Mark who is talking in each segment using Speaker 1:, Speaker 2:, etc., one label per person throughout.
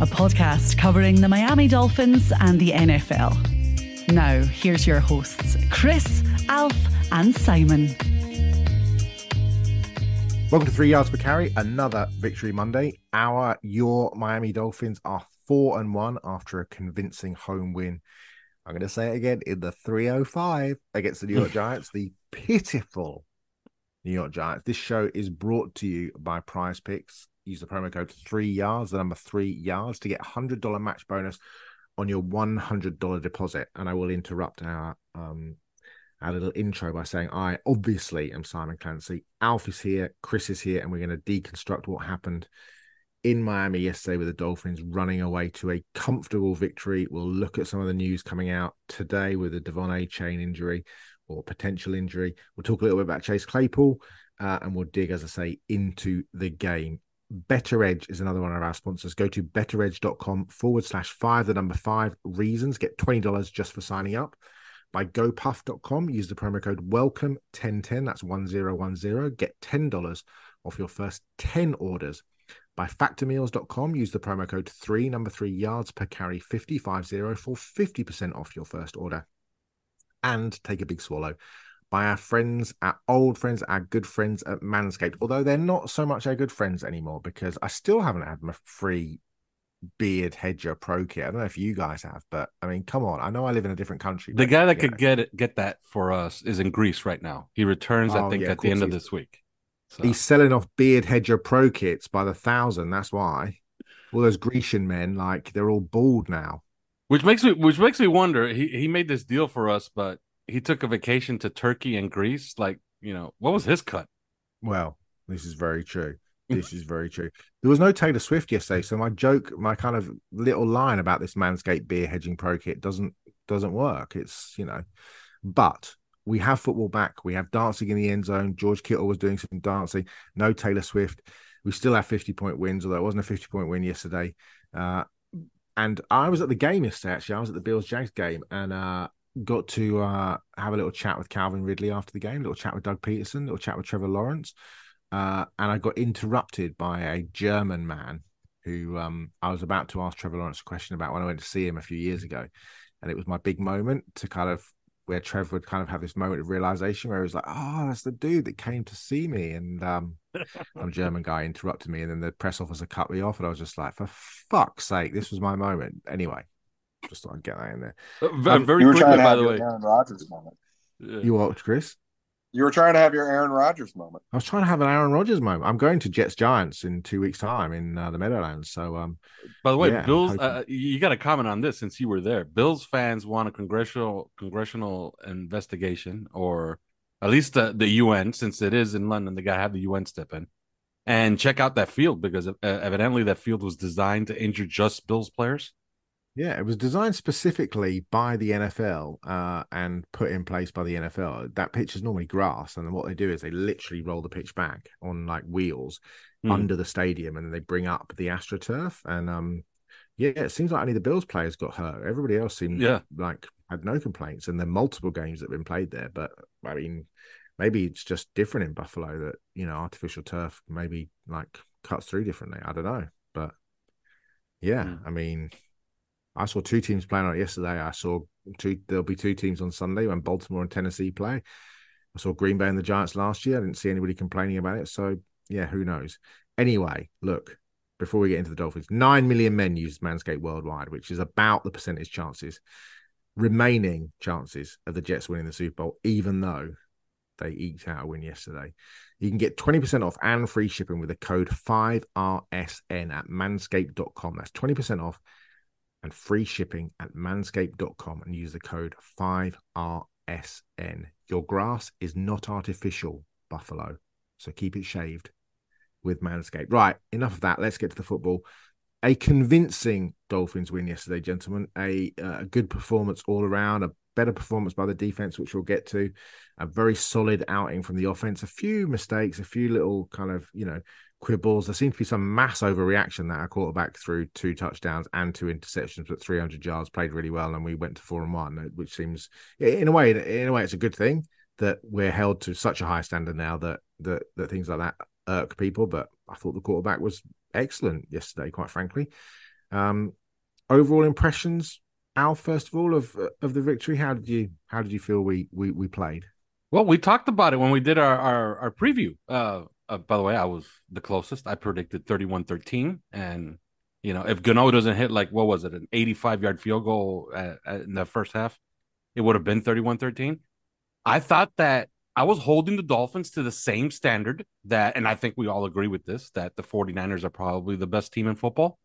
Speaker 1: a podcast covering the Miami Dolphins and the NFL. Now, here's your hosts, Chris, Alf, and Simon.
Speaker 2: Welcome to Three Yards Per Carry, another Victory Monday. Our your Miami Dolphins are four and one after a convincing home win. I'm going to say it again in the 305 against the New York Giants, the pitiful New York Giants. This show is brought to you by Prize Picks. Use the promo code three yards, the number three yards, to get a hundred dollar match bonus on your one hundred dollar deposit. And I will interrupt our um our little intro by saying I obviously am Simon Clancy. Alf is here, Chris is here, and we're going to deconstruct what happened in Miami yesterday with the Dolphins running away to a comfortable victory. We'll look at some of the news coming out today with the De'Von Achane injury or potential injury. We'll talk a little bit about Chase Claypool, uh, and we'll dig, as I say, into the game. Better Edge is another one of our sponsors. Go to betteredge.com forward slash five, the number five reasons. Get $20 just for signing up. By gopuff.com, use the promo code welcome1010. That's 1010. Get $10 off your first 10 orders. By factormeals.com, use the promo code three, number three yards per carry 50, 50 for 50% off your first order. And take a big swallow by our friends, our old friends, our good friends at Manscaped. Although they're not so much our good friends anymore because I still haven't had my free beard hedger pro kit. I don't know if you guys have, but I mean, come on. I know I live in a different country.
Speaker 3: The guy that could get it, get that for us is in Greece right now. He returns, I
Speaker 2: Oh,
Speaker 3: think,
Speaker 2: yeah,
Speaker 3: at the end of this week. So,
Speaker 2: He's selling off beard hedger pro kits by the thousand. That's why. All those Grecian men, like they're all bald now.
Speaker 3: which makes me which makes me wonder. He he made this deal for us, but he took a vacation to Turkey and Greece. Like, you know, what was his cut?
Speaker 2: Well, this is very true. This is very true. There was no Taylor Swift yesterday, so my joke, my kind of little line about this Manscaped beer hedging pro kit doesn't doesn't work. It's you know, but we have football back. We have dancing in the end zone. George Kittle was doing some dancing. No Taylor Swift. We still have fifty point wins, although it wasn't a fifty point win yesterday. Uh, and I was at the game yesterday. Actually, I was at the Bills Jags game and uh, got to uh, have a little chat with Calvin Ridley after the game. A little chat with Doug Pederson. A little chat with Trevor Lawrence. Uh, and I got interrupted by a German man who um, I was about to ask Trevor Lawrence a question about when I went to see him a few years ago. And it was my big moment to kind of where Trevor would kind of have this moment of realization where he was like, Oh, that's the dude that came to see me. And um, some German guy interrupted me, and then the press officer cut me off. And I was just like, For fuck's sake, this was my moment. Anyway, just thought I'd get that in there.
Speaker 3: Uh,
Speaker 2: Um,
Speaker 3: very
Speaker 4: you were
Speaker 3: quickly,
Speaker 4: trying to
Speaker 3: by
Speaker 4: have
Speaker 3: the
Speaker 4: your
Speaker 3: way.
Speaker 4: Aaron Rodgers moment.
Speaker 3: Yeah.
Speaker 2: You watched, Chris?
Speaker 4: You were trying to have your Aaron Rodgers moment.
Speaker 2: I was trying to have an Aaron Rodgers moment. I'm going to Jets Giants in two weeks' time in uh, the Meadowlands. So, um,
Speaker 3: By the way,
Speaker 2: Yeah,
Speaker 3: Bills.
Speaker 2: hoping-
Speaker 3: Uh, you got to comment on this since you were there. Bills fans want a congressional congressional investigation, or at least the, the UN, since it is in London. They got to have the UN step in and check out that field because uh, evidently that field was designed to injure just Bills players.
Speaker 2: Yeah, it was designed specifically by the NFL uh, and put in place by the NFL. That pitch is normally grass, and then what they do is they literally roll the pitch back on like wheels
Speaker 3: Hmm.
Speaker 2: under the stadium, and then they bring up the AstroTurf. And um, yeah, it seems like only the Bills players got hurt. Everybody else seemed
Speaker 3: Yeah.
Speaker 2: like had no complaints, and there are multiple games that have been played there. But I mean, maybe it's just different in Buffalo that you know artificial turf maybe like cuts through differently. I don't know, but yeah,
Speaker 3: Hmm.
Speaker 2: I mean. I saw two teams playing on it yesterday. I saw two. There'll be two teams on Sunday when Baltimore and Tennessee play. I saw Green Bay and the Giants last year. I didn't see anybody complaining about it. So yeah, who knows? Anyway, look. Before we get into the Dolphins, nine million men use Manscaped worldwide, which is about the percentage chances, remaining chances of the Jets winning the Super Bowl, even though they eked out a win yesterday. You can get 20% off and free shipping with the code 5RSN at manscaped.com. That's 20% off and free shipping at manscaped.com and use the code 5RSN. Your grass is not artificial, Buffalo. So keep it shaved with Manscaped. Right, enough of that. Let's get to the football. A convincing Dolphins win yesterday, gentlemen. A, uh, a good performance all around, a better performance by the defense, which we'll get to. A very solid outing from the offense. A few mistakes, a few little kind of, you know, quibbles. There seemed to be some mass overreaction that our quarterback threw two touchdowns and two interceptions, but 300 yards, played really well, and we went to four and one, which seems, in a way, in a way, it's a good thing that we're held to such a high standard now that that that things like that irk people. But I thought the quarterback was excellent yesterday, quite frankly. Um, overall impressions, Al. First of all, of of the victory, how did you how did you feel we we we played?
Speaker 3: Well, we talked about it when we did our our, our preview. Uh, uh, by the way, I was the closest. I predicted 31-13. and you know if Gano doesn't hit like what was it an 85 yard field goal at, at, in the first half, it would have been 31-13. I thought that I was holding the Dolphins to the same standard that, and I think we all agree with this, that the 49ers are probably the best team in football.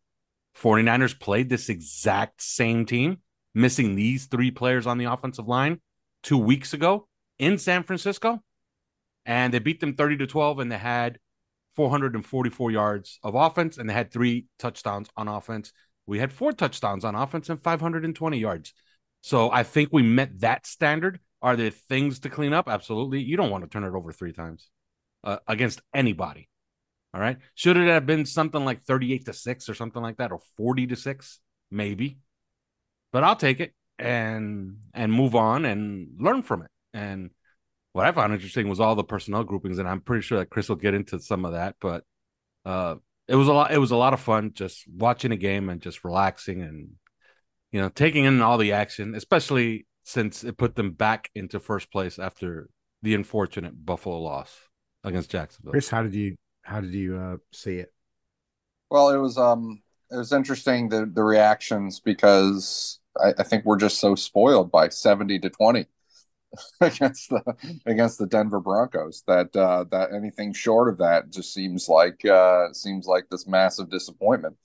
Speaker 3: 49ers played this exact same team, missing these three players on the offensive line two weeks ago in San Francisco. And they beat them 30 to 12, and they had 444 yards of offense, and they had three touchdowns on offense. We had four touchdowns on offense and 520 yards. So I think we met that standard. Are there things to clean up? Absolutely. You don't want to turn it over three times uh, against anybody. All right. Should it have been something like 38 to 6 or something like that or 40 to 6? Maybe. But I'll take it and and move on and learn from it. And what I found interesting was all the personnel groupings, and I'm pretty sure that Chris will get into some of that. But uh, it was a lot. It was a lot of fun just watching a game and just relaxing and you know taking in all the action, especially since it put them back into first place after the unfortunate Buffalo loss against Jacksonville.
Speaker 2: Chris, how did you how did you uh, see it?
Speaker 4: Well, it was um it was interesting the the reactions because I, I think we're just so spoiled by seventy to twenty against the against the Denver Broncos that uh, that anything short of that just seems like uh, seems like this massive disappointment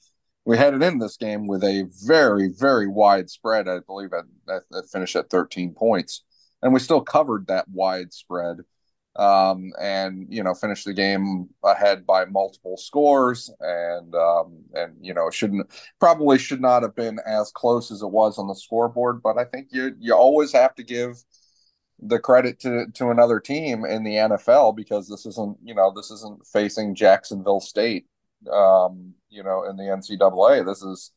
Speaker 4: we headed in this game with a very, very wide spread. I believe that finished at 13 points, and we still covered that wide spread, um, and you know finished the game ahead by multiple scores, and um, and you know shouldn't probably should not have been as close as it was on the scoreboard, but I think you you always have to give the credit to to another team in the NFL because this isn't you know this isn't facing Jacksonville State um, you know, in the NCAA. This is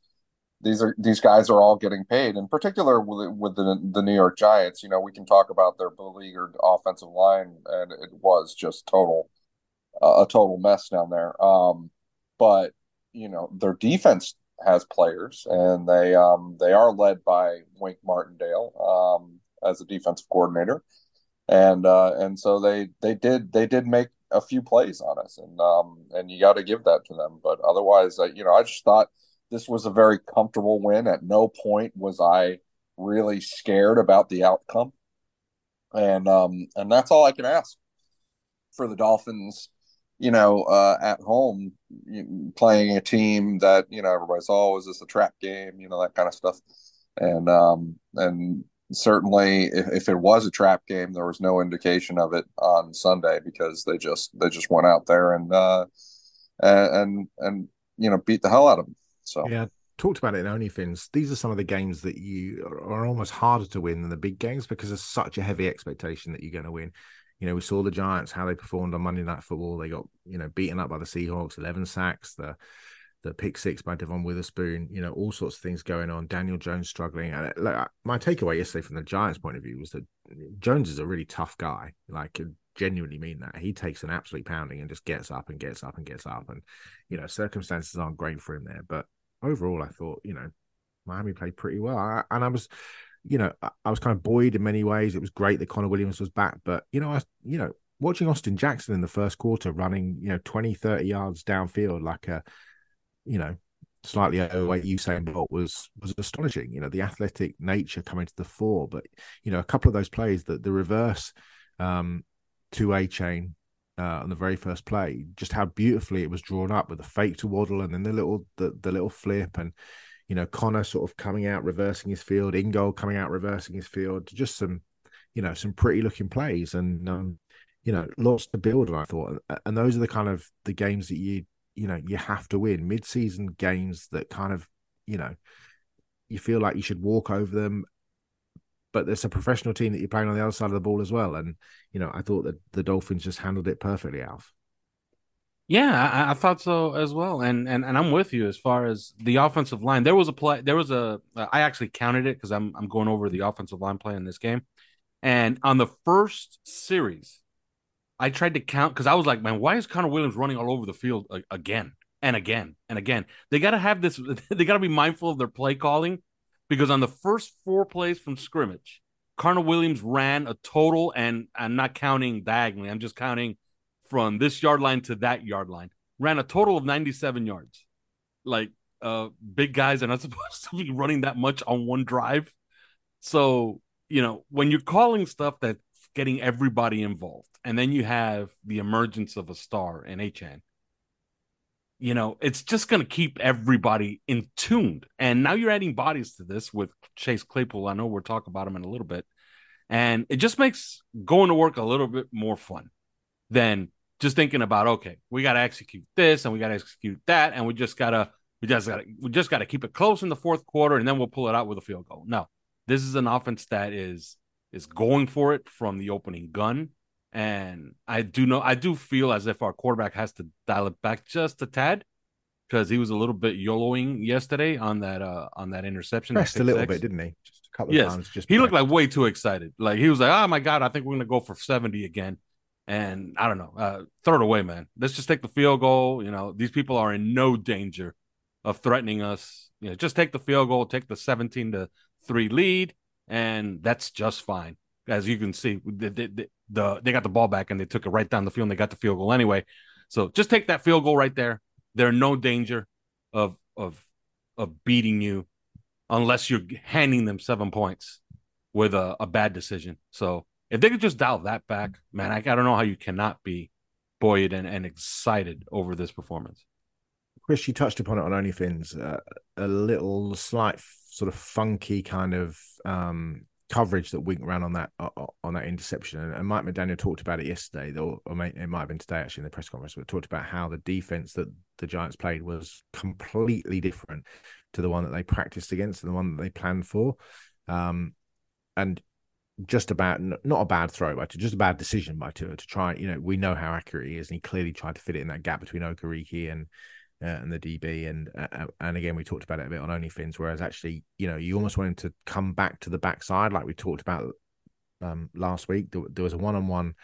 Speaker 4: these are these guys are all getting paid. In particular, with with the the New York Giants, you know, we can talk about their beleaguered offensive line, and it was just total uh, a total mess down there. Um, but you know, their defense has players, and they um, they are led by Wink Martindale um, as a defensive coordinator, and uh, and so they they did they did make a few plays on us, and um, and you got to give that to them. But otherwise, uh, you know, I just thought this was a very comfortable win. At no point was I really scared about the outcome, and um, and that's all I can ask for the Dolphins. You know, uh, at home, playing a team that you know everybody's oh, is this a trap game? You know that kind of stuff, and um, and certainly if, if, it was a trap game there was no indication of it on sunday because they just they just went out there and uh and and, you know beat the hell out of them so
Speaker 2: yeah talked about it in OnlyFins. These are some of the games that you are almost harder to win than the big games because there's such a heavy expectation that you're going to win. You know, we saw the Giants how they performed on Monday Night Football. They got you know beaten up by the Seahawks, eleven sacks. The the pick six by Devon Witherspoon, you know, all sorts of things going on. Daniel Jones struggling. And uh, like, uh, my takeaway yesterday from the Giants' point of view was that Jones is a really tough guy. Like, genuinely mean that. He takes an absolute pounding and just gets up and gets up and gets up. And, you know, circumstances aren't great for him there. But overall, I thought, you know, Miami played pretty well. I, and I was, you know, I, I was kind of buoyed in many ways. It was great that Connor Williams was back. But, you know, I, you know, watching Austin Jackson in the first quarter running, you know, 20, 30 yards downfield like a, you know, slightly overweight Usain Bolt was was astonishing. You know, the athletic nature coming to the fore, but you know, a couple of those plays that the reverse um, two Achane uh, on the very first play, just how beautifully it was drawn up with the fake to Waddle and then the little the, the little flip and you know Connor sort of coming out reversing his field, Ingold coming out reversing his field, just some you know some pretty looking plays and um, you know lots to build on. I thought, and those are the kind of the games that you you know you have to win mid season games that kind of you know you feel like you should walk over them but there's a professional team that you're playing on the other side of the ball as well. And you know, I thought that the Dolphins just handled it perfectly, Alf.
Speaker 3: Yeah, I, I, thought so as well, and and and I'm with you as far as the offensive line. There was a play. There was a. I actually counted it because I'm I'm going over the offensive line play in this game, and on the first series, I tried to count because I was like, man, why is Connor Williams running all over the field again and again and again? They got to have this. They got to be mindful of their play calling because on the first four plays from scrimmage, Connor Williams ran a total, and I'm not counting diagonally, I'm just counting from this yard line to that yard line, ran a total of 97 yards. Like, uh, big guys are not supposed to be running that much on one drive. So, you know, when you're calling stuff that's getting everybody involved, and then you have the emergence of a star in Achane, you know, it's just going to keep everybody in tuned. And now you're adding bodies to this with Chase Claypool. I know we'll talk about him in a little bit. And it just makes going to work a little bit more fun than just thinking about, okay, we got to execute this and we got to execute that. And we just got to, we just got to, we just got to keep it close in the fourth quarter and then we'll pull it out with a field goal. No, this is an offense that is, is going for it from the opening gun and I do know, I do feel as if our quarterback has to dial it back just a tad because he was a little bit YOLOing yesterday on that uh on that interception.
Speaker 2: Pressed a little bit, didn't he?
Speaker 3: Just a couple yes. of times. Just he looked like way too excited. Like he was like, "Oh my god, I think we're gonna go for seventy again." And I don't know, uh, throw it away, man. Let's just take the field goal. You know, these people are in no danger of threatening us. You know, just take the field goal, take the seventeen to three lead, and that's just fine. As you can see, the, the, the they got the ball back and they took it right down the field and they got the field goal anyway. So just take that field goal right there. They're no danger of of of beating you unless you're handing them seven points with a, a bad decision. So if they could just dial that back, man, I, I don't know how you cannot be buoyed and, and excited over this performance.
Speaker 2: Chris, you touched upon it on OnlyFins, uh, a little slight sort of funky kind of um, coverage that Wink ran on that uh, on that interception, and, Mike McDaniel talked about it yesterday, or, may, it might have been today actually in the press conference, but talked about how the defense that the Giants played was completely different to the one that they practiced against and the one that they planned for, um, and just about not a bad throw by two, just a bad decision by Tua to try. You know, we know how accurate he is, and he clearly tried to fit it in that gap between Okereke and uh, and the DB. And uh, uh, and again, we talked about it a bit on OnlyFins. Whereas actually, you know, you almost want him to come back to the backside, like we talked about um, last week. There, there was a one on one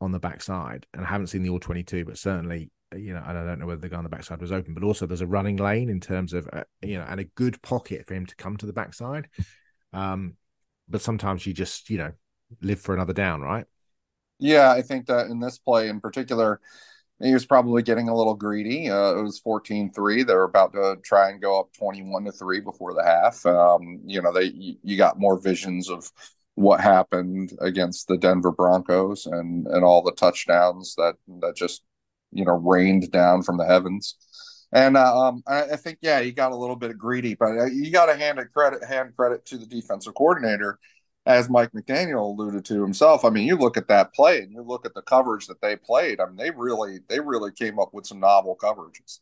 Speaker 2: on the backside, and I haven't seen the all twenty two, but certainly. You know, and I don't know whether the guy on the backside was open, but also there's a running lane in terms of, uh, you know, and a good pocket for him to come to the backside. Um, but sometimes you just, you know, live for another down, right?
Speaker 4: Yeah, I think that in this play in particular, he was probably getting a little greedy. Uh, it was 14-3. They were about to try and go up 21 to 3 before the half. Um, you know, they you got more visions of what happened against the Denver Broncos and and all the touchdowns that that just you know rained down from the heavens. And uh, um, I, I, think yeah, he got a little bit greedy, but uh, you got to hand it credit hand credit to the defensive coordinator as Mike McDaniel alluded to himself, I mean, you look at that play and you look at the coverage that they played. I mean, they really they really came up with some novel coverages.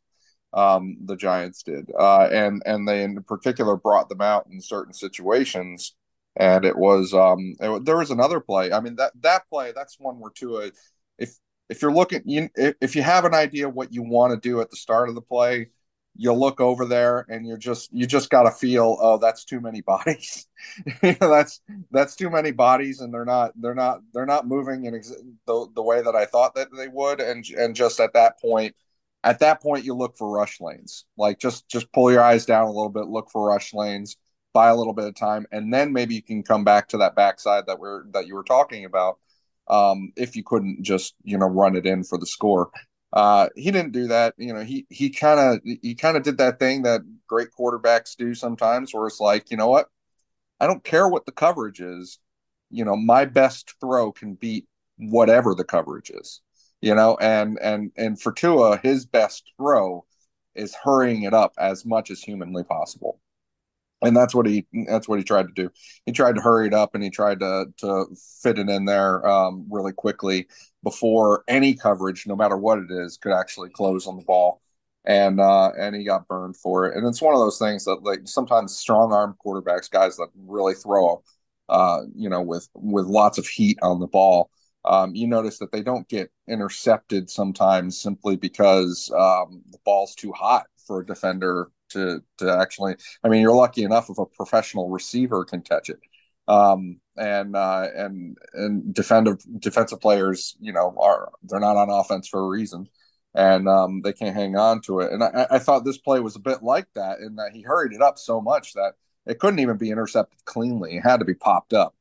Speaker 4: Um, the Giants did, uh, and and they in particular brought them out in certain situations. And it was um, it, there was another play. I mean that that play that's one where Tua, if if you're looking, you, if you have an idea what you want to do at the start of the play, you look over there and you're just you just got to feel oh that's too many bodies. That's that's too many bodies and they're not they're not they're not moving in ex- the, the way that i thought that they would. And and just at that point at that point you look for rush lanes. Like just just pull your eyes down a little bit look for rush lanes buy a little bit of time and then maybe you can come back to that backside that we're that you were talking about um, if you couldn't just you know run it in for the score uh, he didn't do that. You know, he he kind of he kind of did that thing that great quarterbacks do sometimes, where it's like, you know what, I don't care what the coverage is. You know, my best throw can beat whatever the coverage is. You know, and and and for Tua, his best throw is hurrying it up as much as humanly possible and that's what he that's what he tried to do. He tried to hurry it up and he tried to to fit it in there um, really quickly before any coverage, no matter what it is, could actually close on the ball. And uh, and he got burned for it. And it's one of those things that like sometimes strong arm quarterbacks, guys that really throw, uh, you know, with with lots of heat on the ball. Um, you notice that they don't get intercepted sometimes simply because um, the ball's too hot for a defender to to actually. I mean, you're lucky enough if a professional receiver can catch it. Um, and uh, and and defensive defensive players, you know, are they're not on offense for a reason, and um, they can't hang on to it. And I, I thought this play was a bit like that in that he hurried it up so much that it couldn't even be intercepted cleanly; it had to be popped up.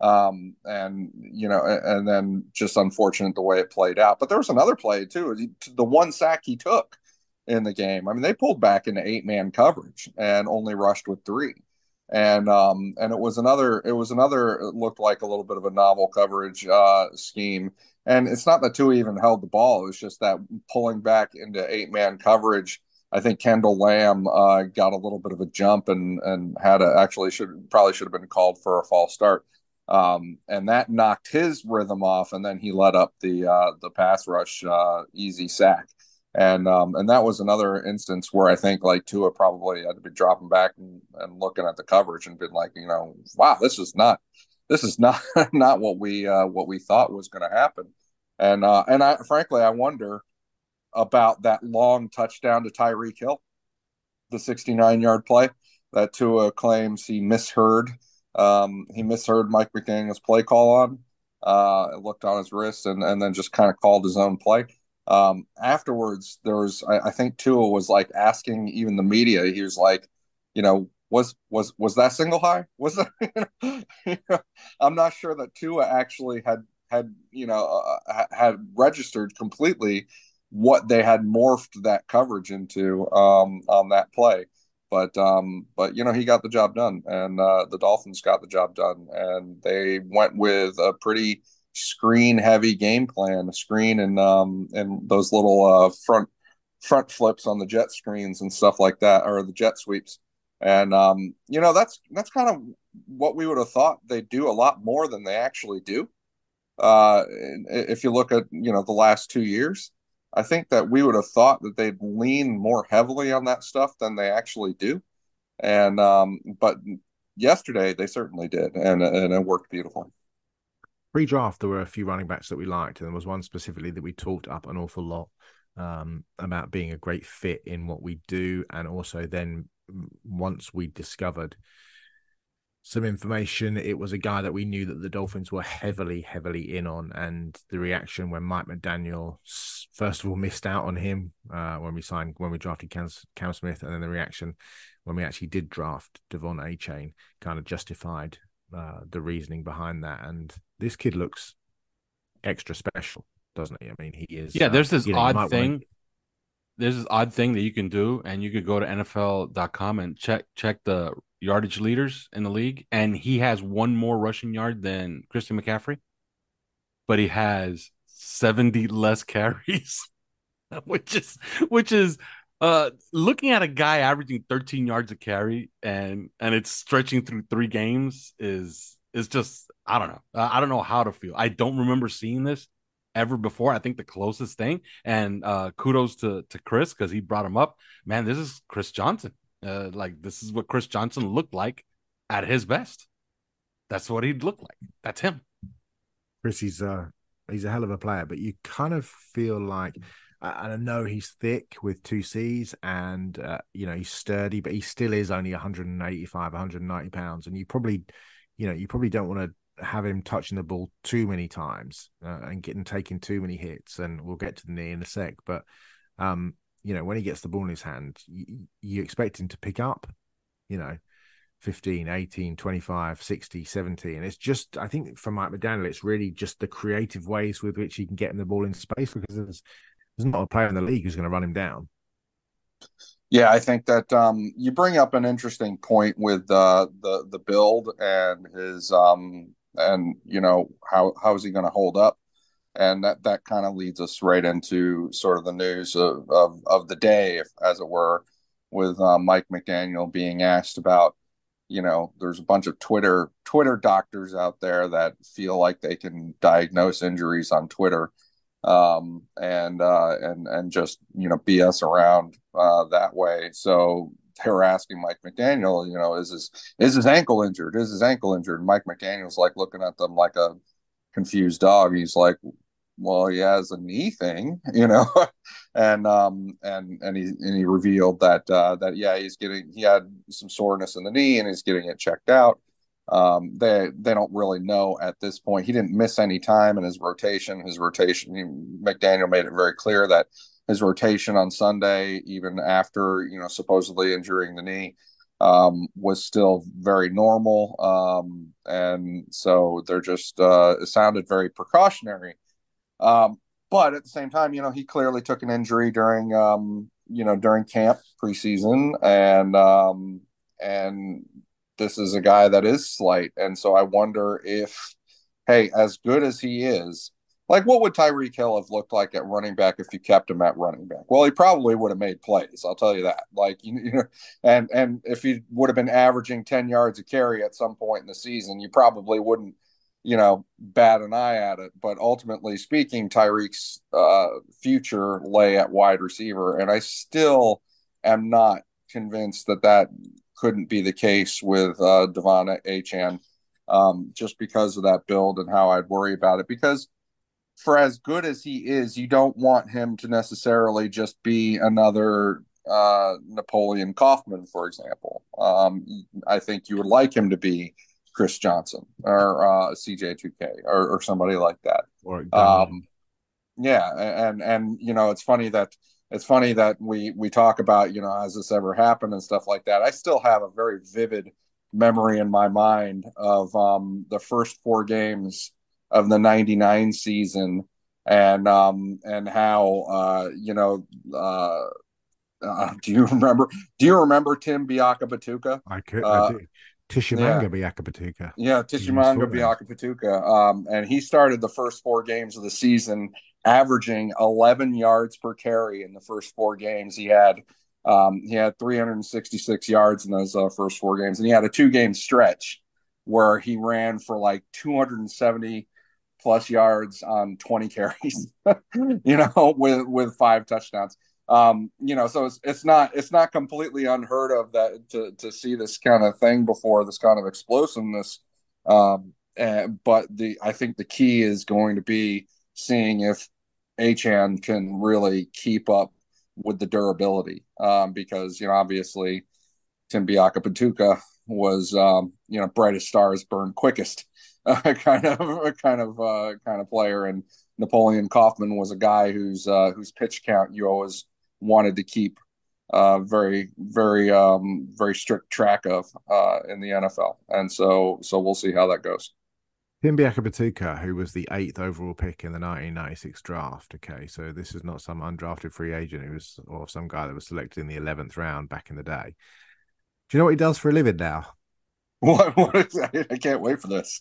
Speaker 4: Um, and you know, and then just unfortunate the way it played out. But there was another play too. The one sack he took in the game. I mean, they pulled back into eight man coverage and only rushed with three. And um, and it was another it was another it looked like a little bit of a novel coverage uh, scheme. And it's not that Tua even held the ball; it was just that pulling back into eight man coverage. I think Kendall Lamm uh, got a little bit of a jump and and had a actually should probably should have been called for a false start. Um, and that knocked his rhythm off, and then he let up the uh, the pass rush uh, easy sack and um, and that was another instance where I think like Tua probably had to be dropping back and, and looking at the coverage and been like, you know, wow, this is not this is not not what we uh, what we thought was going to happen, and uh, and I frankly I wonder about that long touchdown to Tyreek Hill, the 69 yard play that Tua claims he misheard. Um, he misheard Mike McDaniel's play call on. Uh, looked on his wrist and and then just kind of called his own play um, afterwards there was I, I, think Tua was like asking even the media he was like you know was was was that single high? Was that I'm not sure that Tua actually had had you know uh, had registered completely what they had morphed that coverage into um, on that play. But um, but you know he got the job done and uh, the Dolphins got the job done and they went with a pretty screen heavy game plan, screen and um and those little uh front front flips on the jet screens and stuff like that, or the jet sweeps. And um, you know, that's that's kind of what we would have thought they'd do a lot more than they actually do. Uh, if you look at you know the last two years, I think that we would have thought that they'd lean more heavily on that stuff than they actually do. And um, but yesterday they certainly did, and and it worked beautifully
Speaker 2: pre-draft there were a few running backs that we liked and there was one specifically that we talked up an awful lot um, about being a great fit in what we do and also then once we discovered some information it was a guy that we knew that the dolphins were heavily heavily in on and the reaction when mike mcdaniel first of all missed out on him uh, when we signed when we drafted cam, cam smith and then the reaction when we actually did draft De'Von Achane kind of justified uh, the reasoning behind that. And this kid looks extra special, doesn't he? I mean, he is.
Speaker 3: Yeah, there's uh, this know, odd thing. To... There's this odd thing that you can do, and you could go to NFL.com and check check the yardage leaders in the league, and he has one more rushing yard than Christian McCaffrey, but he has 70 less carries, which is which is uh, looking at a guy averaging 13 yards a carry and and it's stretching through three games is is just I don't know. I don't know how to feel. I don't remember seeing this ever before. I think the closest thing, and uh, kudos to to Chris because he brought him up. Man, this is Chris Johnson. Uh, like this is what Chris Johnson looked like at his best. That's what he'd look like. That's him.
Speaker 2: Chris, he's uh he's a hell of a player, but you kind of feel like and I know he's thick with two C's and uh, you know he's sturdy, but he still is only 185, 190 pounds, and you probably, you know, you probably don't want to have him touching the ball too many times uh, and getting taking too many hits. And we'll get to the knee in a sec, but um, you know, when he gets the ball in his hand, you, you expect him to pick up, you know. 15 18 25 60 70 and it's just i think for mike mcdaniel it's really just the creative ways with which he can get him the ball in space because there's there's not a player in the league who's going to run him down.
Speaker 4: Yeah, I think that um, you bring up an interesting point with uh, the the build and his um, and you know how how is he going to hold up? and that that kind of leads us right into sort of the news of of, of the day, if, as it were, with uh, Mike McDaniel being asked about. You know, there's a bunch of Twitter Twitter doctors out there that feel like they can diagnose injuries on Twitter, um, and uh, and and just you know BS around uh, that way. So they were asking Mike McDaniel, you know, is his is his ankle injured? Is his ankle injured? And Mike McDaniel's like looking at them like a confused dog. He's like, well, he has a knee thing, you know, and um and and he and he revealed that uh, that yeah he's getting he had some soreness in the knee and he's getting it checked out. Um, they they don't really know at this point. He didn't miss any time in his rotation. His rotation, he, McDaniel made it very clear that his rotation on Sunday, even after you know supposedly injuring the knee, um, was still very normal. Um, and so they're just uh, it sounded very precautionary. Um, but at the same time, you know, he clearly took an injury during um, you know during camp preseason, and um, and this is a guy that is slight, and so I wonder if, hey, as good as he is, like what would Tyreek Hill have looked like at running back if you kept him at running back? Well, he probably would have made plays. I'll tell you that. Like you, you know, and and if he would have been averaging ten yards a carry at some point in the season, you probably wouldn't, you know, bat an eye at it. But ultimately speaking, Tyreek's uh, future lay at wide receiver, and I still am not convinced that that couldn't be the case with uh, De'Von Achane, um, just because of that build and how I'd worry about it. Because for as good as he is, you don't want him to necessarily just be another uh, Napoleon Kaufman, for example. Um, I think you would like him to be Chris Johnson or uh, CJ2K or, or somebody like that.
Speaker 2: Or
Speaker 4: um, yeah, and and you know it's funny that it's funny that we we talk about you know has this ever happened and stuff like that. I still have a very vivid memory in my mind of um, the first four games of the 99 season and um and how uh you know uh, uh do you remember do you remember Tim Biakabutuka?
Speaker 2: I could
Speaker 4: Uh,
Speaker 2: I do. Tshimanga Biakabutuka.
Speaker 4: Yeah, Tshimanga Biakabutuka. Um, and he started the first four games of the season averaging 11 yards per carry in the first four games. He had um, he had 366 yards in those uh, first four games, and he had a two game stretch where he ran for like 270 plus yards on 20 carries. you know, with with five touchdowns. Um, you know, so it's it's not it's not completely unheard of that to to see this kind of thing before this kind of explosiveness. Um, and, but the I think the key is going to be seeing if Achane can really keep up with the durability. Um, because you know, obviously, Tim Biakabutuka was um, you know brightest stars burn quickest uh, kind of kind of uh, kind of player, and Napoleon Kaufman was a guy whose uh, whose pitch count you always wanted to keep uh, very very um, very strict track of uh, in the NFL, and so so we'll see how that goes.
Speaker 2: Tim Biakabutuka, who was the eighth overall pick in the 1996 draft. Okay, so this is not some undrafted free agent who was, or some guy that was selected in the 11th round back in the day. Do you know what he does for a living now?
Speaker 4: What, what is that? I can't wait for this.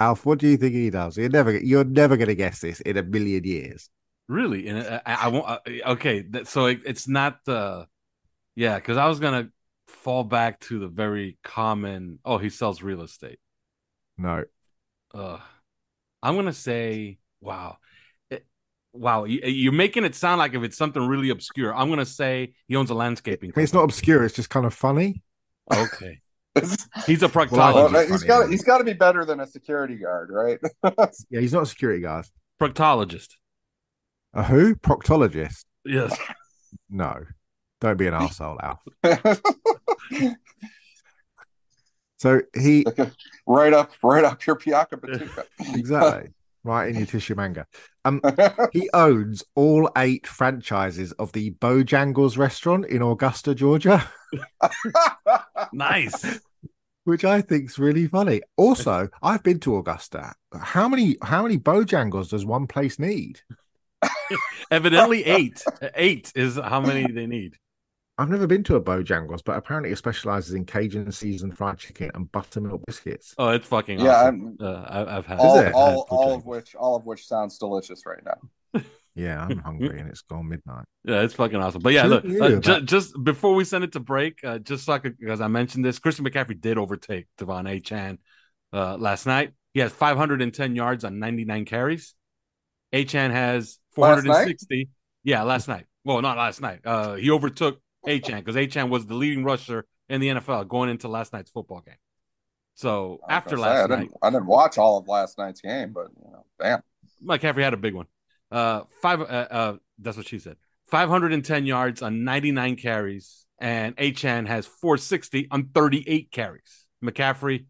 Speaker 2: Alf, what do you think he does? You're never, you're never going to guess this in a million years.
Speaker 3: Really? And I, I won't. Uh, okay, that, so it, it's not the. Yeah, because I was gonna fall back to the very common. Oh, he sells real estate.
Speaker 2: No,
Speaker 3: Uh, I'm gonna say, wow, It- wow. You, you're making it sound like if it's something really obscure. I'm gonna say he owns a landscaping.
Speaker 2: I mean, it's not obscure. It's just kind of funny.
Speaker 3: Okay, he's a
Speaker 2: Well,
Speaker 4: Well,
Speaker 3: proctologist.
Speaker 4: he's
Speaker 2: funny,
Speaker 4: got he's got to be better than a security guard, right?
Speaker 2: Yeah, he's not a security guard.
Speaker 3: proctologist.
Speaker 2: A who? Proctologist?
Speaker 3: Yes.
Speaker 2: No, don't be an arsehole, Alf. So he
Speaker 4: right up, right up your Piaka Patuka.
Speaker 2: exactly right in your tissue manga. Um, he owns all eight franchises of the Bojangles restaurant in Augusta, Georgia,
Speaker 3: nice.
Speaker 2: which I think's really funny. Also, I've been to Augusta. How many how many Bojangles does one place need?
Speaker 3: Evidently, eight. Eight is how many they need.
Speaker 2: I've never been to a Bojangles, but apparently it specializes in Cajun seasoned fried chicken and buttermilk biscuits.
Speaker 3: Oh, it's fucking
Speaker 4: Yeah,
Speaker 3: awesome. Uh, I, I've had
Speaker 4: all,
Speaker 2: it?
Speaker 3: I've
Speaker 4: all, all of which all of which sounds delicious right now.
Speaker 2: Yeah, I'm hungry and it's gone midnight.
Speaker 3: Yeah, it's fucking awesome. But yeah, look, uh,
Speaker 2: about-
Speaker 3: ju- just before we send it to break, uh, just like because I mentioned this, Christian McCaffrey did overtake De'Von Achane uh, last night. He has 510 yards on 99 carries. Achane has
Speaker 4: Last
Speaker 3: 460. Yeah, last night. Well, not last night. Uh, he overtook Achane because Achane was the leading rusher in the NFL going into last night's football game. So after
Speaker 4: gonna say,
Speaker 3: last
Speaker 4: I
Speaker 3: night,
Speaker 4: didn't, I didn't watch all of last night's game, but you know, damn.
Speaker 3: McCaffrey had a big one. Uh, five. Uh, uh, that's what she said. Five hundred and ten yards on ninety nine carries, and Achane has four sixty on thirty eight carries. McCaffrey,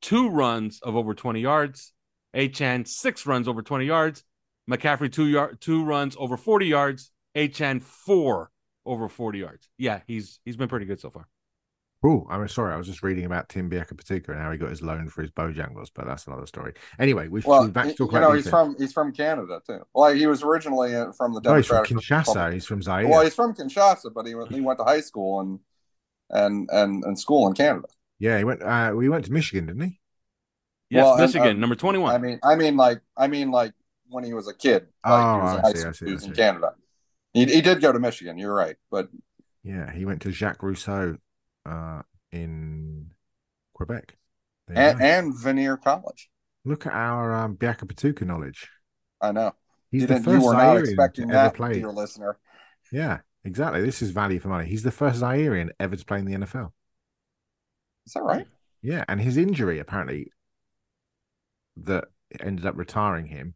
Speaker 3: two runs of over twenty yards. Achane six runs over twenty yards. McCaffrey two yard two runs over forty yards. Achane four over forty yards. Yeah, he's he's been pretty good so far.
Speaker 2: Oh, I'm sorry. I was just reading about Tim Biakabutuka and how he got his loan for his Bojangles, but that's another story. Anyway, we should
Speaker 4: Well,
Speaker 2: be back to
Speaker 4: you
Speaker 2: talk
Speaker 4: know,
Speaker 2: about
Speaker 4: he's
Speaker 2: defense.
Speaker 4: from he's from Canada too. Well, he was originally uh, from the
Speaker 2: No, he's from
Speaker 4: Democratic
Speaker 2: Kinshasa.
Speaker 4: Republic.
Speaker 2: He's from Zaire.
Speaker 4: Well, he's from Kinshasa, but he went, he went to high school and and and and school in Canada.
Speaker 2: yeah, he went. Uh, we went to Michigan, didn't he?
Speaker 3: Yes,
Speaker 4: Well, and,
Speaker 3: Michigan,
Speaker 4: uh,
Speaker 3: number twenty one.
Speaker 4: I mean, I mean, like, I mean, like when he was a kid, like
Speaker 2: Oh,
Speaker 4: he was in
Speaker 2: I
Speaker 4: high
Speaker 2: see, I see,
Speaker 4: he
Speaker 2: I
Speaker 4: was in. Canada. He he did go to Michigan. You're right, but
Speaker 2: Yeah, he went to Jacques Rousseau uh, in Quebec.
Speaker 4: And, and Vanier College.
Speaker 2: Look at our um, Biakabutuka knowledge.
Speaker 4: I know.
Speaker 2: He's
Speaker 4: you
Speaker 2: the first
Speaker 4: You were not
Speaker 2: Zairean
Speaker 4: expecting that,
Speaker 2: play.
Speaker 4: dear listener.
Speaker 2: Yeah, exactly. This is value for money. He's the first Zairian ever to play in the NFL.
Speaker 4: Is that right?
Speaker 2: Yeah, and his injury apparently that ended up retiring him.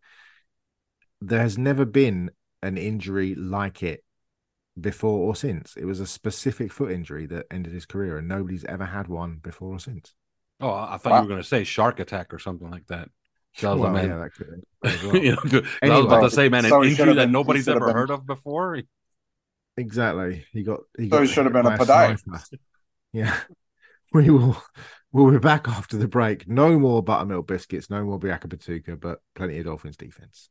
Speaker 2: There has never been an injury like it before or since. It was a specific foot injury that ended his career, and nobody's ever had one before or since.
Speaker 3: Oh, I thought
Speaker 4: Wow.
Speaker 3: you were going to say shark attack or something like that. That was a
Speaker 2: Well,
Speaker 3: man.
Speaker 2: yeah, that could well.
Speaker 3: you know, 'cause I was about to say, man, an
Speaker 4: So
Speaker 3: injury that
Speaker 4: been-
Speaker 3: nobody's ever
Speaker 4: been-
Speaker 3: heard of before.
Speaker 2: Exactly. He got. He
Speaker 4: So
Speaker 2: got
Speaker 4: he should have been a podiatrist.
Speaker 2: sniper. Yeah. We will. We'll be back after the break. No more buttermilk biscuits. No more Biakabutuka, but plenty of Dolphins defense.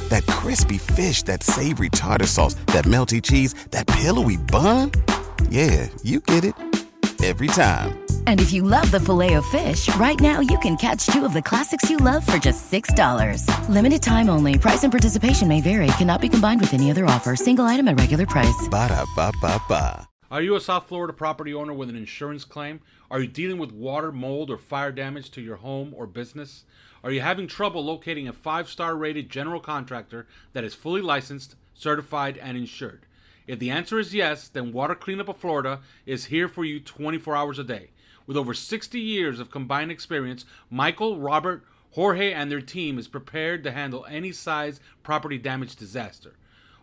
Speaker 5: That crispy fish, that savory tartar sauce, that melty cheese, that pillowy bun. Yeah, you get it. Every time.
Speaker 6: And if you love the filet of fish, right now you can catch two of the classics you love for just $6. Limited time only. Price and participation may vary. Cannot be combined with any other offer. Single item at regular price.
Speaker 5: Ba-da-ba-ba-ba.
Speaker 3: Are you a South Florida property owner with an insurance claim? Are you dealing with water, mold, or fire damage to your home or business? Are you having trouble locating a five star rated general contractor that is fully licensed, certified, and insured? If the answer is yes, then Water Cleanup of Florida is here for you 24 hours a day. With over 60 years of combined experience, Michael, Robert, Jorge, and their team is prepared to handle any size property damage disaster.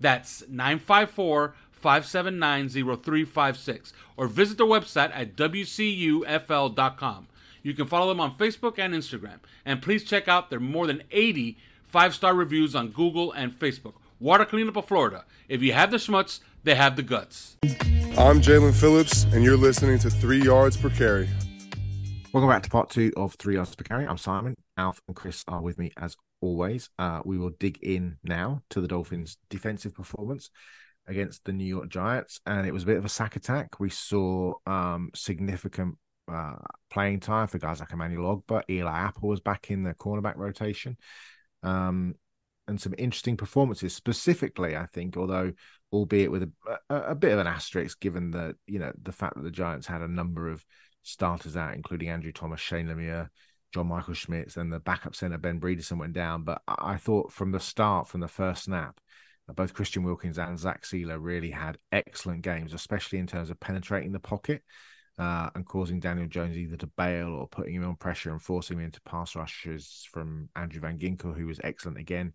Speaker 3: That's 954 579 0356. Or visit their website at WCUFL.com. You can follow them on Facebook and Instagram. And please check out their more than 80 five star reviews on Google and Facebook. Water Cleanup of Florida. If you have the schmutz, they have the guts.
Speaker 7: I'm Jaelan Phillips, and you're listening to Three Yards Per Carry.
Speaker 2: Welcome back to part two of Three Yards Per Carry. I'm Simon. Alf and Chris are with me as always. Uh, we will dig in now to the Dolphins' defensive performance against the New York Giants, and it was a bit of a sack attack. We saw um, significant uh, playing time for guys like Emmanuel Ogbah. Eli Apple was back in the cornerback rotation. Um, and some interesting performances specifically i think although albeit with a, a, a, bit of an asterisk given the you know the fact that the giants had a number of starters out including andrew thomas shane lemieux john michael schmitz and the backup center ben bredeson went down but i, thought from the start from the first snap both christian wilkins and zach Sieler really had excellent games especially in terms of penetrating the pocket uh, and causing Daniel Jones either to bail or putting him on pressure and forcing him into pass rushes from Andrew Van Ginkel, who was excellent again,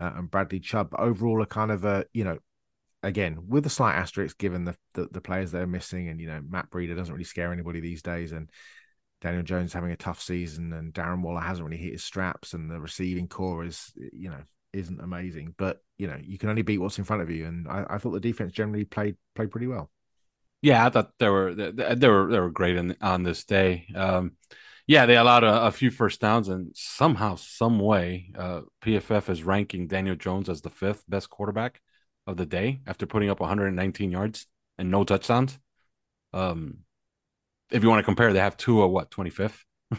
Speaker 2: uh, and Bradley Chubb. But overall, a kind of a you know, again with a slight asterisk given the, the, the players they're missing, and you know Matt Breida doesn't really scare anybody these days, and Daniel Jones having a tough season, and Darren Waller hasn't really hit his straps, and the receiving core is you know isn't amazing. But you know you can only beat what's in front of you, and I, I thought the defense generally played played pretty well.
Speaker 3: Yeah, I thought they were they, were they were great on on this day. Um, yeah, they allowed a, a, few first downs, and somehow, some way, uh, PFF is ranking Daniel Jones as the fifth best quarterback of the day after putting up 119 yards and no touchdowns. Um, if you want to compare, they have Tua what 25th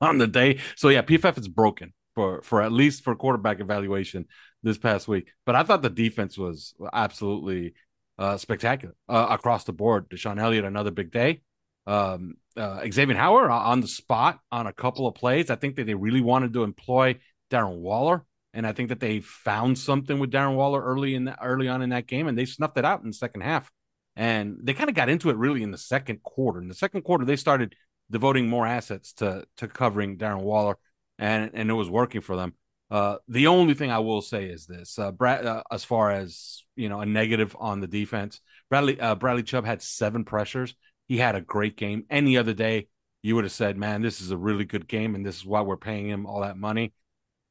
Speaker 3: on the day. So yeah, PFF is broken for for at least for quarterback evaluation this past week. But I thought the defense was absolutely uh, spectacular uh, across the board. DeShon Elliott, another big day. Um, uh, Xavier Howard on the spot on a couple of plays. I think that they really wanted to employ Darren Waller, and I think that they found something with Darren Waller early in the, early on in that game, and they snuffed it out in the second half. And they kind of got into it really in the second quarter. In the second quarter, they started devoting more assets to to covering Darren Waller, and and it was working for them. Uh, the only thing I will say is this: uh, Brad, uh, as far as you know, a negative on the defense, Bradley uh, Bradley Chubb had seven pressures. He had a great game. Any other day, you would have said, "Man, this is a really good game, and this is why we're paying him all that money."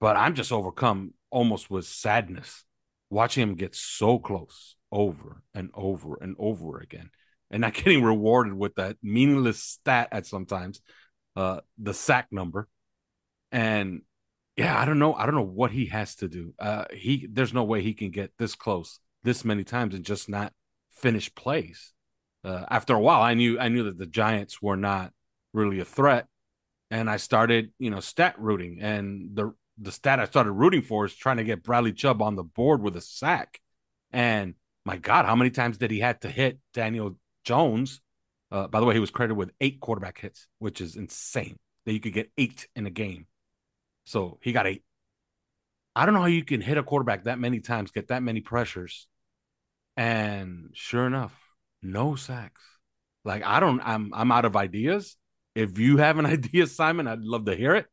Speaker 3: But I'm just overcome almost with sadness watching him get so close over and over and over again, and not getting rewarded with that meaningless stat at sometimes, uh, the sack number, and yeah, I don't know. I don't know what he has to do. Uh, he there's no way he can get this close this many times and just not finish plays. Uh, after a while, I knew I knew that the Giants were not really a threat, and I started you know stat rooting. And the the stat I started rooting for is trying to get Bradley Chubb on the board with a sack. And my God, how many times did he had to hit Daniel Jones? Uh, by the way, he was credited with eight quarterback hits, which is insane that you could get eight in a game. So he got eight. I don't know how you can hit a quarterback that many times, get that many pressures, and sure enough, no sacks. Like I don't, I'm I'm out of ideas. If you have an idea, Simon, I'd love to hear it.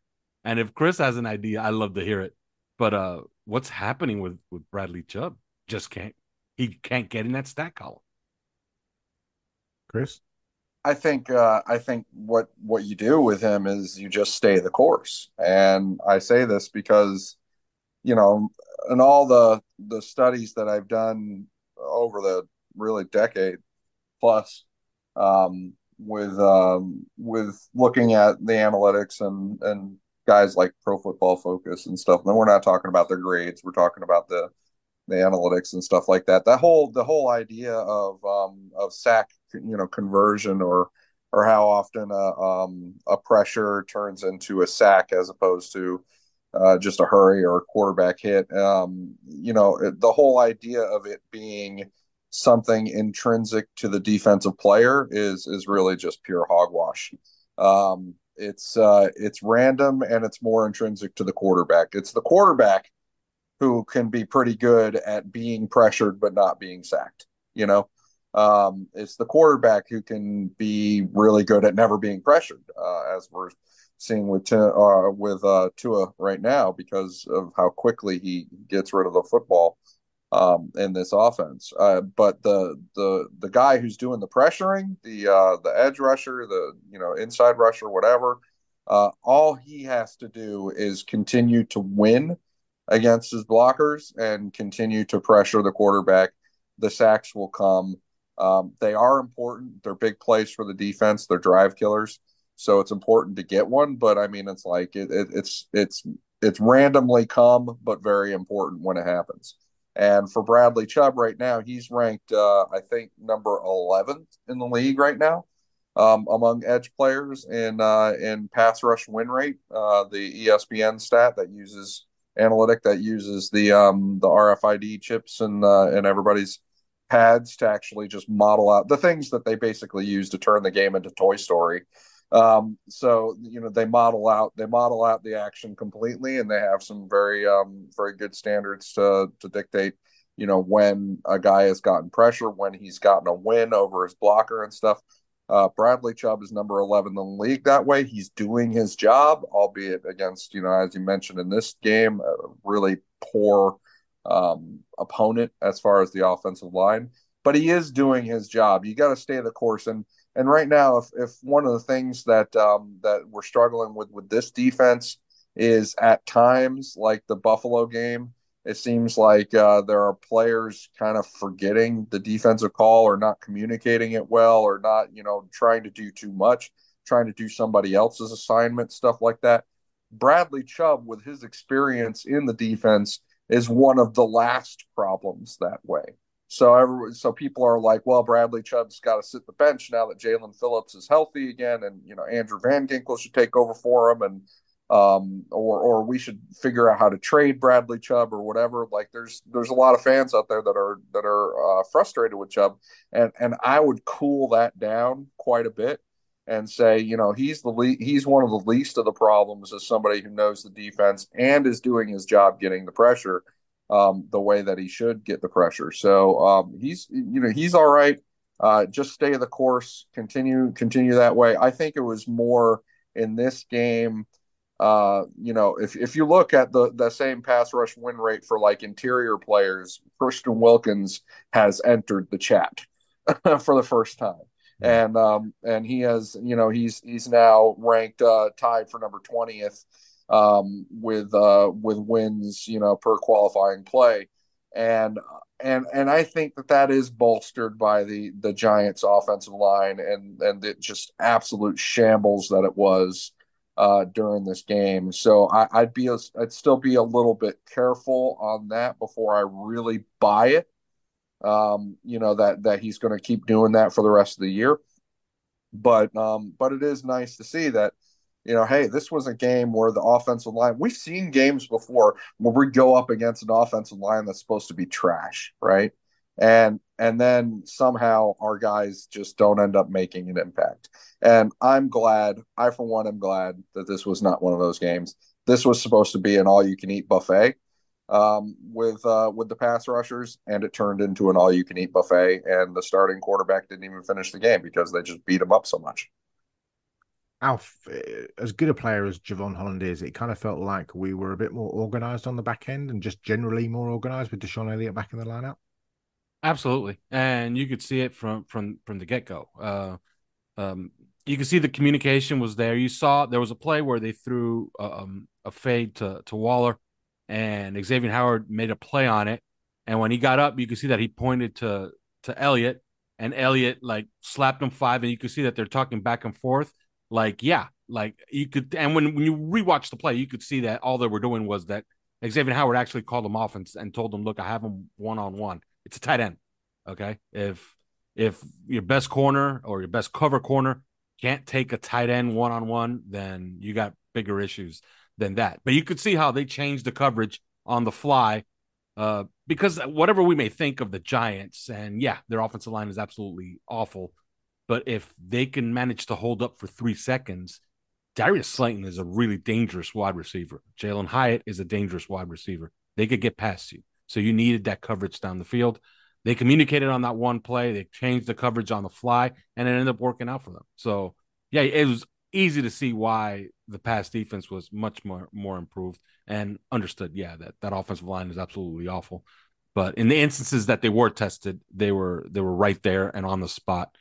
Speaker 3: And if Chris has an idea, I'd love to hear it. But uh, what's happening with with Bradley Chubb? Just can't he can't get in that stat column.
Speaker 2: Chris,
Speaker 4: I think uh, I think what what you do with him is you just stay the course, and I say this because you know, in all the the studies that I've done over the really decade plus, um, with um, with looking at the analytics and and guys like Pro Football Focus and stuff. And we're not talking about their grades; we're talking about the the analytics and stuff like that. That whole the whole idea of um, of sack you know conversion or or how often a um, a pressure turns into a sack as opposed to uh, just a hurry or a quarterback hit. Um, you know, the whole idea of it being something intrinsic to the defensive player is is really just pure hogwash. Um, it's uh, it's random and it's more intrinsic to the quarterback. It's the quarterback who can be pretty good at being pressured but not being sacked. You know, um, it's the quarterback who can be really good at never being pressured, uh, as we're seeing with uh, with uh, Tua right now because of how quickly he gets rid of the football um, in this offense. Uh, but the the the guy who's doing the pressuring, the uh, the edge rusher, the you know inside rusher, whatever, uh, all he has to do is continue to win against his blockers and continue to pressure the quarterback. The sacks will come. Um, they are important. They're big plays for the defense. They're drive killers, so it's important to get one. But I mean, it's like it, it, it's it's it's randomly come, but very important when it happens. And for Bradley Chubb right now, he's ranked, uh, I think, number 11th in the league right now um, among edge players in uh, in pass rush win rate. Uh, the ESPN stat that uses analytic that uses the um, the RFID chips and uh, and everybody's pads to actually just model out the things that they basically use to turn the game into Toy Story. Um, so you know they model out they model out the action completely, and they have some very um, very good standards to to dictate you know when a guy has gotten pressure, when he's gotten a win over his blocker and stuff. Uh, Bradley Chubb is number 11 in the league that way. He's doing his job, albeit against, you know, as you mentioned in this game, a really poor um, opponent as far as the offensive line. But he is doing his job. You got to stay the course. And and right now, if if one of the things that um, that we're struggling with with this defense is at times like the Buffalo game, it seems like uh, there are players kind of forgetting the defensive call or not communicating it well or not, you know, trying to do too much, trying to do somebody else's assignment, stuff like that. Bradley Chubb, with his experience in the defense, is one of the last problems that way. So every, so people are like, well, Bradley Chubb's got to sit the bench now that Jaelan Phillips is healthy again, and you know Andrew Van Ginkel should take over for him, and um, or or we should figure out how to trade Bradley Chubb or whatever. Like there's there's a lot of fans out there that are that are uh, frustrated with Chubb, and and I would cool that down quite a bit and say, you know, he's the le- he's one of the least of the problems as somebody who knows the defense and is doing his job getting the pressure um, the way that he should get the pressure. So um, he's you know he's all right. Uh, just stay the course, continue continue that way. I think it was more in this game. Uh, you know, if if you look at the the same pass rush win rate for like interior players, Christian Wilkins has entered the chat for the first time. And um and he has you know he's he's now ranked uh tied for number 20th um, with uh, with wins, you know, per qualifying play, and and and I think that that is bolstered by the the Giants' offensive line and and the just absolute shambles that it was uh, during this game. So I, would be a, I'd still be a little bit careful on that before I really buy it. Um, you know that that he's going to keep doing that for the rest of the year. But um, but it is nice to see that you know, hey, this was a game where the offensive line, we've seen games before where we go up against an offensive line that's supposed to be trash, right? And and then somehow our guys just don't end up making an impact. And I'm glad, I for one am glad that this was not one of those games. This was supposed to be an all you can eat buffet um, with uh, with the pass rushers, and it turned into an all you can eat buffet. And the starting quarterback didn't even finish the game because they just beat him up so much.
Speaker 2: Alf, as good a player as Jevon Holland is, it kind of felt like we were a bit more organized on the back end and just generally more organized with DeShon Elliott back in the lineup.
Speaker 3: Absolutely, and you could see it from from from the get go. Uh, um, you could see the communication was there. You saw there was a play where they threw uh, um, a fade to to Waller, and Xavier Howard made a play on it. And when he got up, you could see that he pointed to to Elliott, and Elliott like slapped him five, and you could see that they're talking back and forth like yeah, like you could, and when when you rewatch the play, you could see that all they were doing was that Xavier Howard actually called them off and, and told them, "Look, I have him one on one. It's a tight end. Okay, if if your best corner or your best cover corner can't take a tight end one on one, then you got bigger issues than that. But you could see how they changed the coverage on the fly. Uh, because whatever we may think of the Giants, and yeah, their offensive line is absolutely awful. But if they can manage to hold up for three seconds, Darius Slayton is a really dangerous wide receiver. Jalin Hyatt is a dangerous wide receiver. They could get past you. So you needed that coverage down the field. They communicated on that one play. They changed the coverage on the fly, and it ended up working out for them. So yeah, it was easy to see why the pass defense was much more more improved and understood. Yeah, that that offensive line is absolutely awful. But in the instances that they were tested, they were they were right there and on the spot,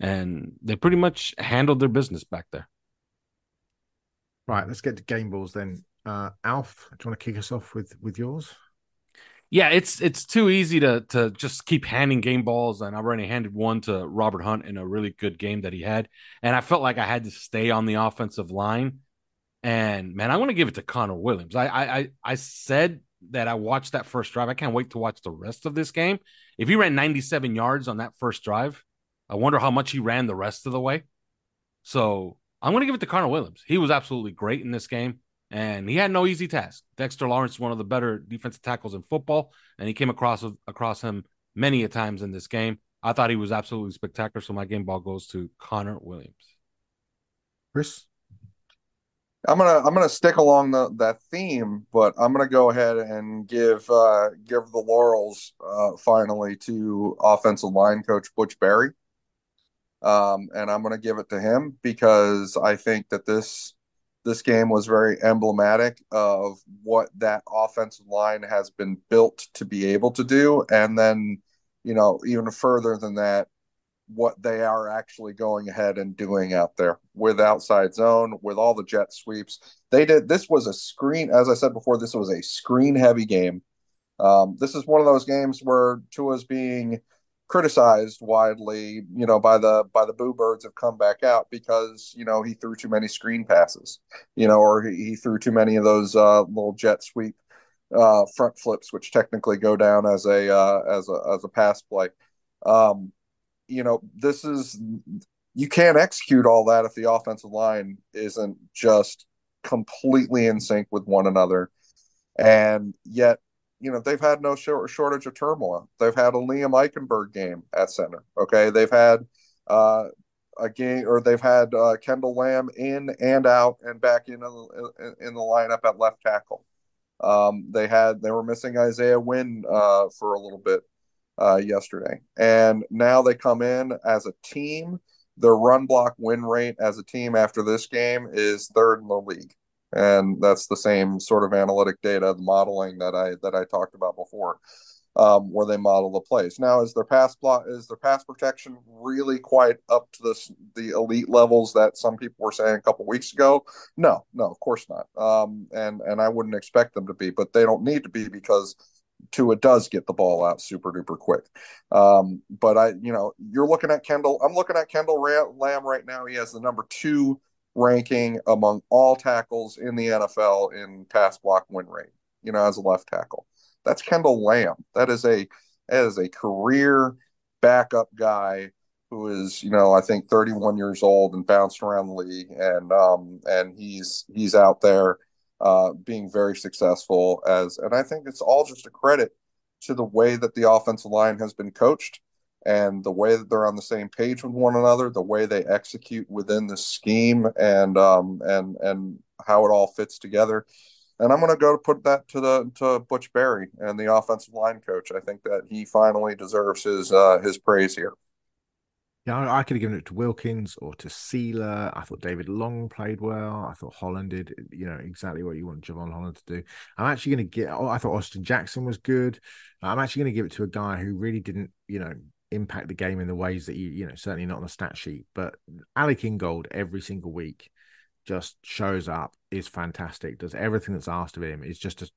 Speaker 3: and they pretty much handled their business back there.
Speaker 2: Right, let's get to game balls then. Uh, Alf, do you want to kick us off with with yours?
Speaker 3: yeah, it's it's too easy to to just keep handing game balls, and I already handed one to Robert Hunt in a really good game that he had, and I felt like I had to stay on the offensive line. And man, I want to give it to Connor Williams. I I I said that I watched that first drive. I can't wait to watch the rest of this game. If he ran 97 yards on that first drive, I wonder how much he ran the rest of the way. So I'm going to give it to Connor Williams. He was absolutely great in this game and he had no easy task. Dexter Lawrence is one of the better defensive tackles in football, and he came across across him many a times in this game. I thought he was absolutely spectacular. So my game ball goes to Connor Williams.
Speaker 2: Chris,
Speaker 4: I'm gonna I'm gonna stick along the that theme, but I'm gonna go ahead and give uh, give the laurels uh, finally to offensive line coach Butch Barry, um, and I'm gonna give it to him because I think that this this game was very emblematic of what that offensive line has been built to be able to do. And then, you know, even further than that, what they are actually going ahead and doing out there with outside zone, with all the jet sweeps. They did this was a screen, as I said before, this was a screen heavy game. Um, this is one of those games where Tua's being criticized widely, you know, by the by the boo birds have come back out because you know he threw too many screen passes, you know, or he, he threw too many of those uh, little jet sweep uh, front flips, which technically go down as a uh, as a as a pass play. Um, you know, this is you can't execute all that if the offensive line isn't just completely in sync with one another, and yet you know they've had no short, shortage of turmoil. They've had a Liam Eichenberg game at center. Okay, they've had uh, a game, or they've had uh, Kendall Lamm in and out and back in in, in the lineup at left tackle. Um, they had they were missing Isaiah Wynn uh, for a little bit uh, yesterday, and now they come in as a team. Their run block win rate as a team after this game is third in the league and that's the same sort of analytic data, the modeling that I that I talked about before, um, where they model the plays. Now, is their pass block is their pass protection really quite up to this the elite levels that some people were saying a couple weeks ago? No, no, of course not. Um, and and I wouldn't expect them to be, but they don't need to be because Tua does get the ball out super duper quick. Um, but I, you know, you're looking at Kendall. I'm looking at Kendall Lamm right now. He has the number two ranking among all tackles in the NFL in pass block win rate, you know, as a left tackle. That's Kendall Lamm. That is a that is a career backup guy who is, you know, I think 31 years old and bounced around the league and um and he's he's out there uh being very successful as and I think it's all just a credit to the way that the offensive line has been coached and the way that they're on the same page with one another, the way they execute within the scheme, and um, and and how it all fits together. And I'm going to go to put that to the to Butch Barry and the offensive line coach. I think that he finally deserves his uh, his praise here.
Speaker 2: Yeah, I could have given it to Wilkins or to Sieler. I thought David Long played well. I thought Holland did, you know, exactly what you want Jevon Holland to do. I'm actually going to get. Oh, I thought Austin Jackson was good. I'm actually going to give it to a guy who really didn't, you know, impact the game in the ways that you you know certainly not on the stat sheet but alec ingold every single week just shows up is fantastic does everything that's asked of him is just a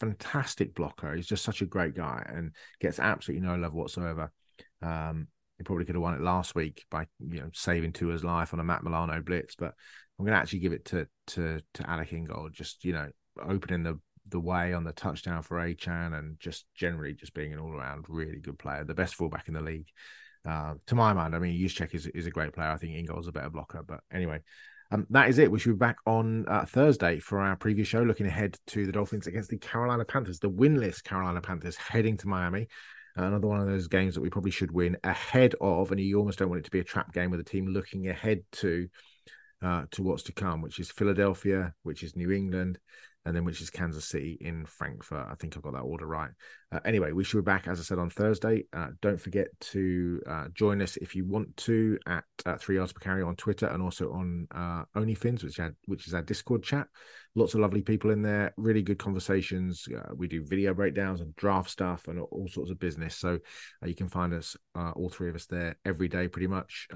Speaker 2: fantastic blocker. He's just such a great guy and gets absolutely no love whatsoever. Um he probably could have won it last week by you know saving Tua's life on a Matt Milano blitz but I'm going to actually give it to to to Alec Ingold just you know opening the the way on the touchdown for Achane and just generally just being an all around really good player, the best fullback in the league. uh, to my mind, I mean, Juszczyk is is a great player. I think Ingold's a better blocker, but anyway. Um, that is it. We should be back on uh, Thursday for our previous show, looking ahead to the Dolphins against the Carolina Panthers, the winless Carolina Panthers heading to Miami. Uh, another one of those games that we probably should win ahead of, and you almost don't want it to be a trap game with a team looking ahead to uh, to what's to come, which is Philadelphia, which is New England, and then which is Kansas City in Frankfurt. I think I've got that order right. Uh, anyway, we should be back, as I said, on Thursday. Uh, don't forget to uh, join us if you want to at uh, Three Yards Per Carry on Twitter and also on uh, OnlyFins, which, which is our Discord chat. Lots of lovely people in there, really good conversations. Uh, we do video breakdowns and draft stuff and all sorts of business. So you can find us, all three of us, there every day, pretty much.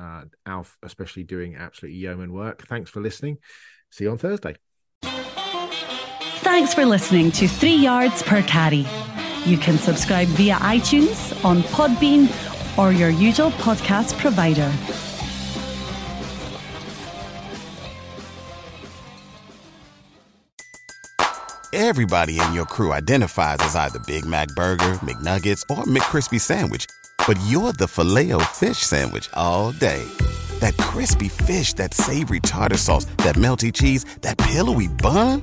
Speaker 2: Alf, especially doing absolutely yeoman work. Thanks for listening. See you on Thursday.
Speaker 1: Thanks for listening to Three Yards Per Carry. You can subscribe via iTunes, on Podbean, or your usual podcast provider.
Speaker 5: Everybody in your crew identifies as either Big Mac Burger, McNuggets, or McCrispy Sandwich, but you're the filet fish Sandwich all day. That crispy fish, that savory tartar sauce, that melty cheese, that pillowy bun.